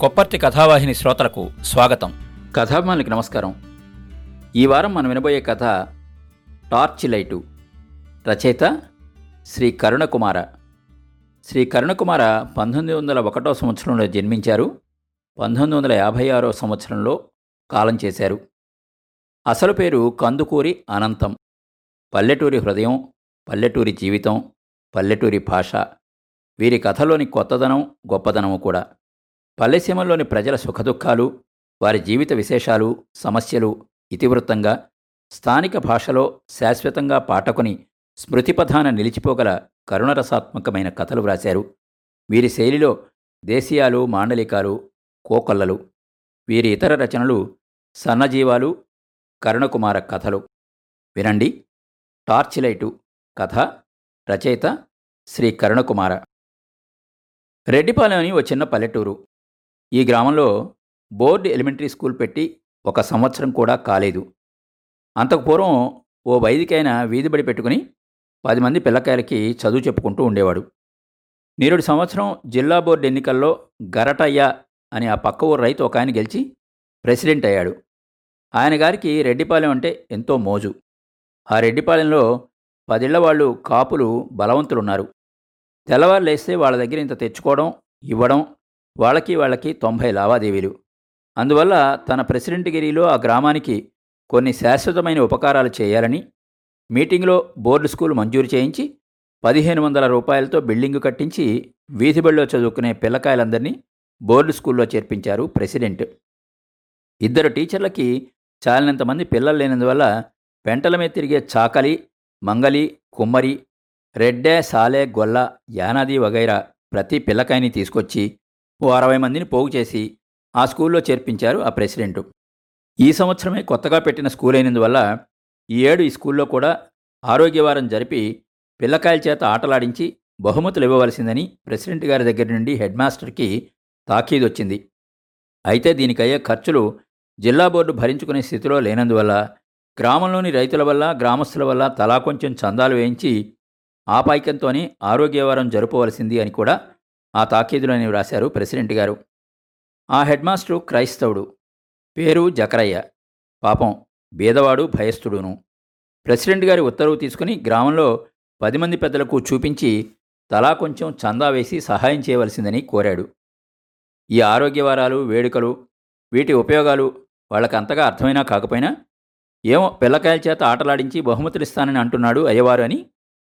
కొప్పర్తి కథావాహిని శ్రోతలకు స్వాగతం. కథాభిమానులకి నమస్కారం. ఈ వారం మనం వినబోయే కథ టార్చ్ లైటు. రచయిత శ్రీ కరుణకుమార. శ్రీ కరుణకుమార పంతొమ్మిది వందల ఒకటో సంవత్సరంలో జన్మించారు. పంతొమ్మిది వందల యాభై ఆరో సంవత్సరంలో కాలం చేశారు. అసలు పేరు కందుకూరి అనంతం. పల్లెటూరి హృదయం పల్లెటూరి జీవితం పల్లెటూరి భాష. వీరి కథలోని కొత్తదనం గొప్పదనము కూడా. పల్లెసీమల్లోని ప్రజల సుఖదుఖాలు వారి జీవిత విశేషాలు సమస్యలు ఇతివృత్తంగా స్థానిక భాషలో శాశ్వతంగా పాఠకుని స్మృతిపథాన నిలిచిపోగల కరుణరసాత్మకమైన కథలు వ్రాశారు. వీరి శైలిలో దేశీయాలు మాండలికాలు కోకొల్లలు వీరి ఇతర రచనలు సన్నజీవాలు కరుణకుమార కథలు. వినండి. టార్చ్ లైటు కథ రచయిత శ్రీ కరుణకుమార. రెడ్డిపాలెం ఓ చిన్న పల్లెటూరు. ఈ గ్రామంలో బోర్డు ఎలిమెంటరీ స్కూల్ పెట్టి ఒక సంవత్సరం కూడా కాలేదు. అంతకు పూర్వం ఓ వైదికైన వీధిబడి పెట్టుకుని పది మంది పిల్లకాయలకి చదువు చెప్పుకుంటూ ఉండేవాడు. నేరుడు సంవత్సరం జిల్లా బోర్డు ఎన్నికల్లో గరటయ్య అని ఆ పక్క ఊరు రైతు ఒక ఆయన గెలిచి ప్రెసిడెంట్ అయ్యాడు. ఆయన గారికి రెడ్డిపాలెం అంటే ఎంతో మోజు. ఆ రెడ్డిపాలెంలో పదిళ్ళ వాళ్ళు కాపులు బలవంతులున్నారు. తెల్లవారు లేస్తే వాళ్ళ దగ్గర ఇంత తెచ్చుకోవడం ఇవ్వడం వాళ్ళకి వాళ్ళకి తొంభై లావాదేవీలు. అందువల్ల తన ప్రెసిడెంట్ గిరిలో ఆ గ్రామానికి కొన్ని శాశ్వతమైన ఉపకారాలు చేయాలని మీటింగ్లో బోర్డు స్కూల్ మంజూరు చేయించి పదిహేను వందల రూపాయలతో బిల్డింగు కట్టించి వీధిబడిలో చదువుకునే పిల్లకాయలందరినీ బోర్డు స్కూల్లో చేర్పించారు ప్రెసిడెంట్. ఇద్దరు టీచర్లకి చాలినంతమంది పిల్లలు లేనందువల్ల పెంటల మీద తిరిగే చాకలి మంగలి కుమ్మరి రెడ్డే సాలే గొల్ల యానాది వగైరా ప్రతి పిల్లకాయని తీసుకొచ్చి ఓ అరవై మందిని పోగు చేసి ఆ స్కూల్లో చేర్పించారు ఆ ప్రెసిడెంటు. ఈ సంవత్సరమే కొత్తగా పెట్టిన స్కూల్ అయినందువల్ల ఈ ఏడు ఈ స్కూల్లో కూడా ఆరోగ్యవారం జరిపి పిల్లకాయల చేత ఆటలాడించి బహుమతులు ఇవ్వవలసిందని ప్రెసిడెంట్ గారి దగ్గర నుండి హెడ్ మాస్టర్కి తాకీదు వచ్చింది అయితే దీనికయ్యే ఖర్చులు జిల్లా బోర్డు భరించుకునే స్థితిలో లేనందువల్ల గ్రామంలోని రైతుల వల్ల గ్రామస్తుల వల్ల తలా కొంచెం చందాలు వేయించి ఆ పైకంతోనే ఆరోగ్యవారం జరుపవలసింది అని కూడా ఆ తాకీదులని వ్రాశారు ప్రెసిడెంట్ గారు. ఆ హెడ్ మాస్టరు క్రైస్తవుడు. పేరు జకరయ్య. పాపం బీదవాడు భయస్థుడును. ప్రెసిడెంట్ గారి ఉత్తర్వు తీసుకుని గ్రామంలో పది మంది పెద్దలకు చూపించి తలా కొంచెం చందా వేసి సహాయం చేయవలసిందని కోరాడు. ఈ ఆరోగ్యవారాలు వేడుకలు వీటి ఉపయోగాలు వాళ్ళకి అంతగా అర్థమైనా కాకపోయినా ఏమో పిల్లకాయల చేత ఆటలాడించి బహుమతులు ఇస్తానని అంటున్నాడు అయ్యవారు అని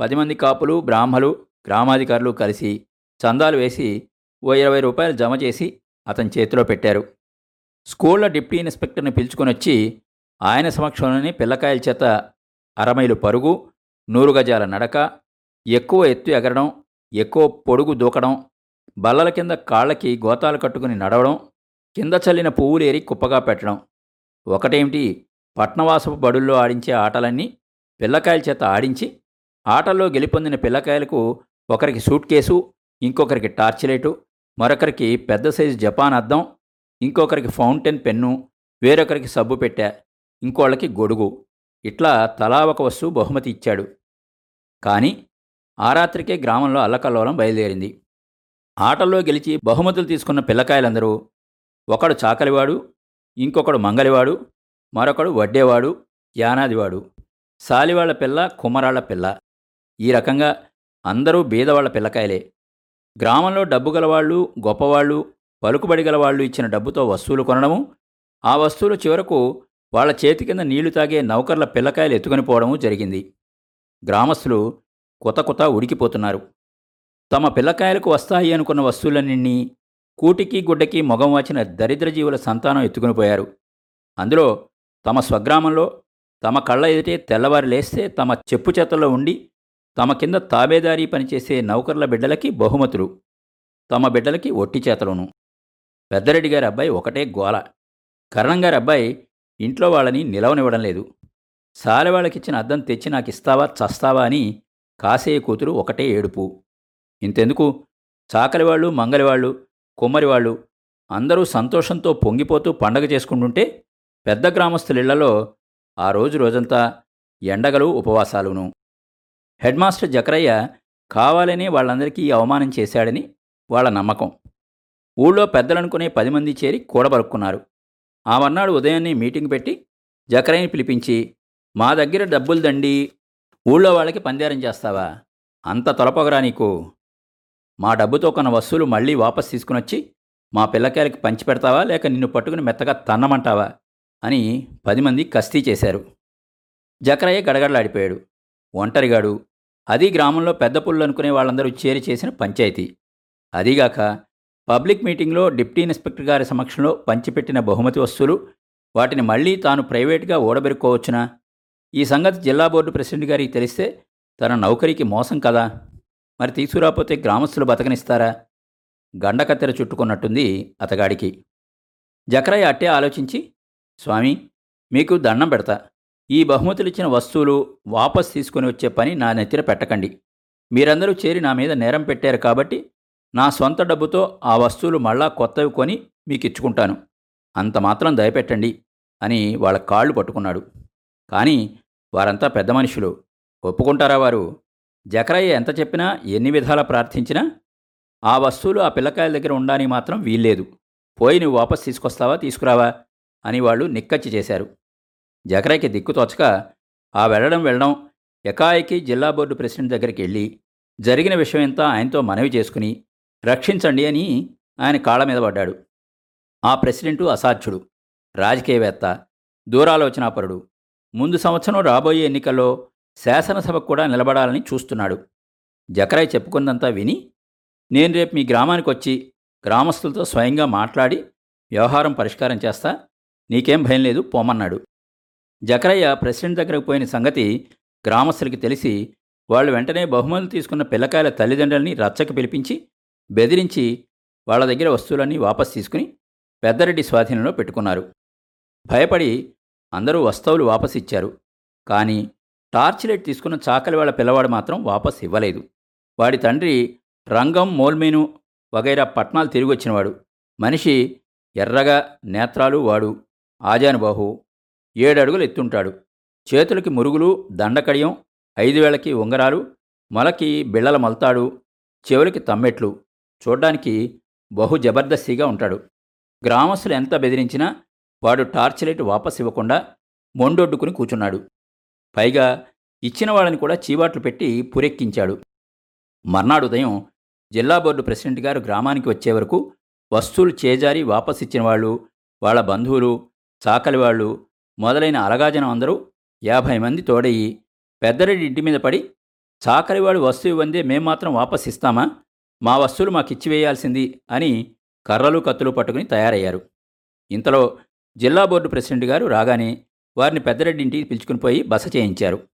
పది మంది కాపులు బ్రాహ్మలు గ్రామాధికారులు కలిసి చందాలు వేసి ఓ ఇరవై రూపాయలు జమ చేసి అతని చేతిలో పెట్టారు. స్కూళ్ళ డిప్టీ ఇన్స్పెక్టర్ని పిలుచుకొని వచ్చి ఆయన సమక్షంలోనే పిల్లకాయల చేత అరమైలు పరుగు నూరు గజాల నడక ఎక్కువ ఎత్తు ఎగరడం ఎక్కువ పొడుగు దూకడం బల్లల కింద కాళ్ళకి గోతాలు కట్టుకుని నడవడం కింద చల్లిన పువ్వులు ఏరి కుప్పగా పెట్టడం. ఒకటేమిటి? పట్నవాసపు బడుల్లో ఆడించే ఆటలన్నీ పిల్లకాయల చేత ఆడించి ఆటల్లో గెలిపొందిన పిల్లకాయలకు ఒకరికి సూట్ కేసు ఇంకొకరికి టార్చ్ లైటు మరొకరికి పెద్ద సైజు జపాన్ అద్దం ఇంకొకరికి ఫౌంటైన్ పెన్ను వేరొకరికి సబ్బు పెట్టా ఇంకోళ్ళకి గొడుగు. ఇట్లా తలా ఒక వస్తువు బహుమతి ఇచ్చాడు. కానీ ఆ రాత్రికే గ్రామంలో అల్లకల్లోలం బయలుదేరింది. ఆటల్లో గెలిచి బహుమతులు తీసుకున్న పిల్లకాయలందరూ ఒకడు చాకలివాడు ఇంకొకడు మంగలివాడు మరొకడు వడ్డేవాడు యానాదివాడు. సాలివాళ్ళ పిల్ల కుమ్మరాళ్ళ పిల్ల. ఈ రకంగా అందరూ బీదవాళ్ళ పిల్లకాయలే. గ్రామంలో డబ్బు గలవాళ్ళు గొప్పవాళ్ళు పలుకుబడి గలవాళ్ళు ఇచ్చిన డబ్బుతో వస్తువులు కొనడము ఆ వస్తువులు చివరకు వాళ్ళ చేతి కింద నీళ్ళు తాగే నౌకర్ల పిల్లకాయలు ఎత్తుకొని పోవడము జరిగింది. గ్రామస్తులు కొత్త కొత్త ఉడికిపోతున్నారు. తమ పిల్లకాయలకు వస్తాయి అనుకున్న వస్తువులన్నీ కూటికి గుడ్డకి మొగం వాచిన దరిద్ర జీవుల సంతానం ఎత్తుకుని పోయారు. అందులో తమ స్వగ్రామంలో తమ కళ్ళ ఎదుటే తెల్లవారి లేస్తే తమ చెప్పు చేతల్లో ఉండి తమ కింద తాబేదారీ పనిచేసే నౌకర్ల బిడ్డలకి బహుమతులు. తమ బిడ్డలకి ఒట్టి చేతలోను. పెద్దరెడ్డి గారి అబ్బాయి ఒకటే గోల కరణం గారి అబ్బాయి ఇంట్లో వాళ్ళని నిలవనివ్వడం లేదు. సాలెవాళ్ళకిచ్చిన అద్దం తెచ్చి నాకు ఇస్తావా చస్తావా అని కాసేయ కూతురు ఒకటే ఏడుపు. ఇంతెందుకు? చాకలివాళ్ళు మంగలివాళ్ళు కుమ్మరివాళ్ళు అందరూ సంతోషంతో పొంగిపోతూ పండగ చేసుకుంటుంటే పెద్ద గ్రామస్తులిళ్ళలో ఆ రోజు రోజంతా ఎండగలు ఉపవాసాలును. హెడ్ మాస్టర్ జకరయ్య కావాలని వాళ్ళందరికీ ఈ అవమానం చేశాడని వాళ్ళ నమ్మకం. ఊళ్ళో పెద్దలనుకునే పది మంది చేరి కూడబరుక్కున్నారు. ఆ మర్నాడు ఉదయాన్నే మీటింగ్ పెట్టి జకరయ్యని పిలిపించి మా దగ్గర డబ్బులు దండి ఊళ్ళో వాళ్ళకి పందేరం చేస్తావా? అంత తొలపగరా నీకు? మా డబ్బుతో కొన్న వస్తువులు మళ్ళీ వాపస్ తీసుకునొచ్చి మా పిల్లకాయలకి పంచి పెడతావా? లేక నిన్ను పట్టుకుని మెత్తగా తన్నమంటావా? అని పది మంది కస్తీ చేశారు. జకరయ్య గడగడలాడిపోయాడు. ఒంటరిగాడు. అది గ్రామంలో పెద్ద పుల్లు అనుకునే వాళ్ళందరూ చేరి చేసిన పంచాయతీ. అదీగాక పబ్లిక్ మీటింగ్లో డిప్టీ ఇన్స్పెక్టర్ గారి సమక్షంలో పంచిపెట్టిన బహుమతి వస్తువులు వాటిని మళ్ళీ తాను ప్రైవేట్గా ఓడబెరుక్కోవచ్చునా ఈ సంగతి జిల్లా బోర్డు ప్రెసిడెంట్ గారికి తెలిస్తే తన నౌకరికి మోసం కదా? మరి తీసుకురాపోతే గ్రామస్తులు బతకనిస్తారా? గండకత్తెర చుట్టుకున్నట్టుంది అతగాడికి. జకరయ్య అట్టే ఆలోచించి స్వామి మీకు దండం పెడతా. ఈ బహుమతులు ఇచ్చిన వస్తువులు వాపస్ తీసుకుని వచ్చే పని నా నెత్తిన పెట్టకండి. మీరందరూ చేరి నా మీద నేరం పెట్టారు కాబట్టి నా సొంత డబ్బుతో ఆ వస్తువులు మళ్ళా కొత్తవి కొని మీకు ఇచ్చుకుంటాను అంత మాత్రం దయపెట్టండి అని వాళ్ళ కాళ్ళు పట్టుకున్నాడు. కానీ వారంతా పెద్ద మనుషులు. ఒప్పుకుంటారా వారు? జకరయ్య ఎంత చెప్పినా ఎన్ని విధాలా ప్రార్థించినా ఆ వస్తువులు ఆ పిల్లకాయల దగ్గర ఉండడానికి మాత్రం వీల్లేదు. పోయి నువ్వు వాపస్ తీసుకొస్తావా తీసుకురావా అని వాళ్ళు నిక్కచ్చి చేశారు. జకరాయికి దిక్కు తోచక ఆ వెళ్ళడం వెళ్ళడం ఎకాయికి జిల్లా బోర్డు ప్రెసిడెంట్ దగ్గరికి వెళ్ళి జరిగిన విషయమంతా ఆయనతో మనవి చేసుకుని రక్షించండి అని ఆయన కాళ్ళ మీద పడ్డాడు. ఆ ప్రెసిడెంటు అసాధ్యుడు రాజకీయవేత్త దూరాలోచనాపరుడు. ముందు సంవత్సరం రాబోయే ఎన్నికల్లో శాసనసభకు కూడా నిలబడాలని చూస్తున్నాడు. జకరాయ్ చెప్పుకున్నంతా విని నేను రేపు మీ గ్రామానికి వచ్చి గ్రామస్తులతో స్వయంగా మాట్లాడి వ్యవహారం పరిష్కారం చేస్తా నీకేం భయం లేదు పోమన్నాడు. జకరయ్య ప్రెసిడెంట్ దగ్గరకు పోయిన సంగతి గ్రామస్తులకి తెలిసి వాళ్ళు వెంటనే బహుమతులు తీసుకున్న పిల్లకాయల తల్లిదండ్రులని రచ్చకు పిలిపించి బెదిరించి వాళ్ళ దగ్గర వస్తువులన్నీ వాపస్ తీసుకుని పెద్దరెడ్డి స్వాధీనంలో పెట్టుకున్నారు. భయపడి అందరూ వస్తువులు వాపస్ ఇచ్చారు. కానీ టార్చ్ లైట్ తీసుకున్న చాకలి వాళ్ళ పిల్లవాడు మాత్రం వాపస్ ఇవ్వలేదు. వాడి తండ్రి రంగం మోల్మేను వగైరా పట్నాలు తిరిగి వచ్చినవాడు. మనిషి ఎర్రగా నేత్రాలు వాడు. ఆజానుబాహు ఏడడుగులు ఎత్తుంటాడు. చేతులకి మురుగులు దండకడియం ఐదు వేలకి ఉంగరాలు మొలకి బిళ్ళల మల్తాడు చెవులకి తమ్మెట్లు. చూడ్డానికి బహు జబర్దస్తిగా ఉంటాడు. గ్రామస్తులు ఎంత బెదిరించినా వాడు టార్చ్ లైట్ వాపస్ ఇవ్వకుండా మొండొడ్డుకుని కూచున్నాడు. పైగా ఇచ్చిన వాళ్ళని కూడా చీవాట్లు పెట్టి పురెక్కించాడు. మర్నాడు ఉదయం జిల్లా బోర్డు ప్రెసిడెంట్ గారు గ్రామానికి వచ్చే వరకు వస్తువులు చేజారి వాపస్ ఇచ్చిన వాళ్ళు వాళ్ళ బంధువులు చాకలి వాళ్ళు మొదలైన అలగాజనం అందరూ యాభై మంది తోడయ్యి పెద్దరెడ్డి ఇంటి మీద పడి చాకరివాడు వస్తువు వందే మేం మాత్రం వాపస్ ఇస్తామా? మా వస్తువులు మాకు ఇచ్చివేయాల్సింది అని కర్రలు కత్తులు పట్టుకుని తయారయ్యారు. ఇంతలో జిల్లా బోర్డు ప్రెసిడెంట్ గారు రాగానే వారిని పెద్దరెడ్డి ఇంటికి పిలుచుకుని పోయి బస చేయించారు.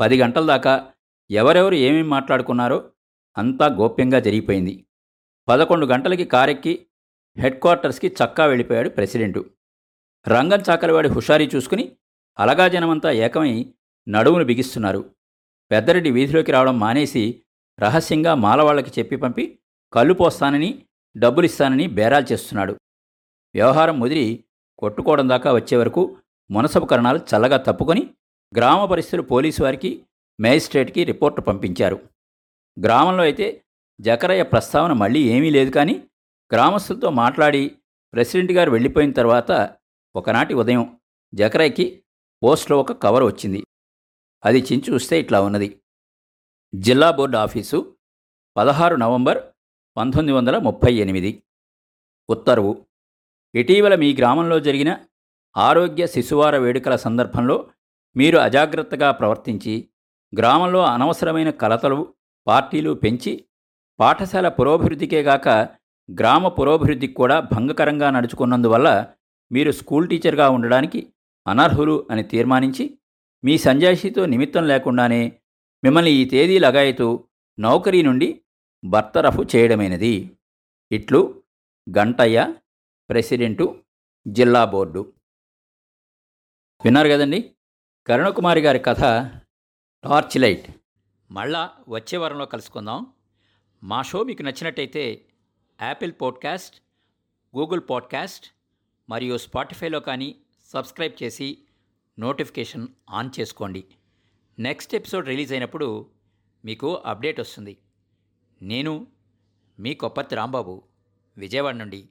పది గంటల దాకా ఎవరెవరు ఏమేమి మాట్లాడుకున్నారో అంతా గోప్యంగా జరిగిపోయింది. పదకొండు గంటలకి కారెక్కి హెడ్ క్వార్టర్స్కి చక్కా వెళ్ళిపోయాడు ప్రెసిడెంటు. రంగం చాకలివాడి హుషారీ చూసుకుని అలగా జనమంతా ఏకమై నడుమును బిగిస్తున్నారు. పెద్దరెడ్డి వీధిలోకి రావడం మానేసి రహస్యంగా మాలవాళ్ళకి చెప్పి పంపి కళ్ళు పోస్తానని డబ్బులిస్తానని బేరాలు చేస్తున్నాడు. వ్యవహారం ముదిరి కొట్టుకోవడం దాకా వచ్చే వరకు మునసపు కరణాలు చల్లగా తప్పుకొని గ్రామ పరిస్థితులు పోలీసు వారికి మేజిస్ట్రేట్కి రిపోర్టు పంపించారు. గ్రామంలో అయితే జకరయ్య ప్రస్తావన మళ్ళీ ఏమీ లేదు కానీ గ్రామస్తులతో మాట్లాడి ప్రెసిడెంట్ గారు వెళ్ళిపోయిన తర్వాత ఒకనాటి ఉదయం జకరైకి పోస్ట్లో ఒక కవర్ వచ్చింది. అది చించి చూస్తే ఇట్లా ఉన్నది. జిల్లా బోర్డు ఆఫీసు పదహారు నవంబర్ పంతొమ్మిది వందల ముప్పై ఎనిమిది. ఉత్తర్వు. ఇటీవల మీ గ్రామంలో జరిగిన ఆరోగ్య శిశువార వేడుకల సందర్భంలో మీరు అజాగ్రత్తగా ప్రవర్తించి గ్రామంలో అనవసరమైన కలతలు పార్టీలు పెంచి పాఠశాల పురోభివృద్ధికే గాక గ్రామ పురోభివృద్ధికి కూడా భంగకరంగా నడుచుకున్నందువల్ల మీరు స్కూల్ టీచర్గా ఉండడానికి అనర్హులు అని తీర్మానించి మీ సంజాయిషితో నిమిత్తం లేకుండానే మిమ్మల్ని ఈ తేదీ లగాయతూ నౌకరీ నుండి బర్తరఫు చేయడమైనది. ఇట్లు గంటయ్య ప్రెసిడెంటు జిల్లా బోర్డు. విన్నారు కదండి? కరుణకుమారి గారి కథ టార్చ్ లైట్. మళ్ళా వచ్చే వారంలో కలుసుకుందాం. మా షో మీకు నచ్చినట్టయితే యాపిల్ పాడ్కాస్ట్ గూగుల్ పాడ్కాస్ట్ మరియు స్పాటిఫైలో కానీ సబ్స్క్రైబ్ చేసి నోటిఫికేషన్ ఆన్ చేసుకోండి. నెక్స్ట్ ఎపిసోడ్ రిలీజ్ అయినప్పుడు మీకు అప్డేట్ వస్తుంది. నేను మీ కొప్పతి రాంబాబు విజయవాడ నుండి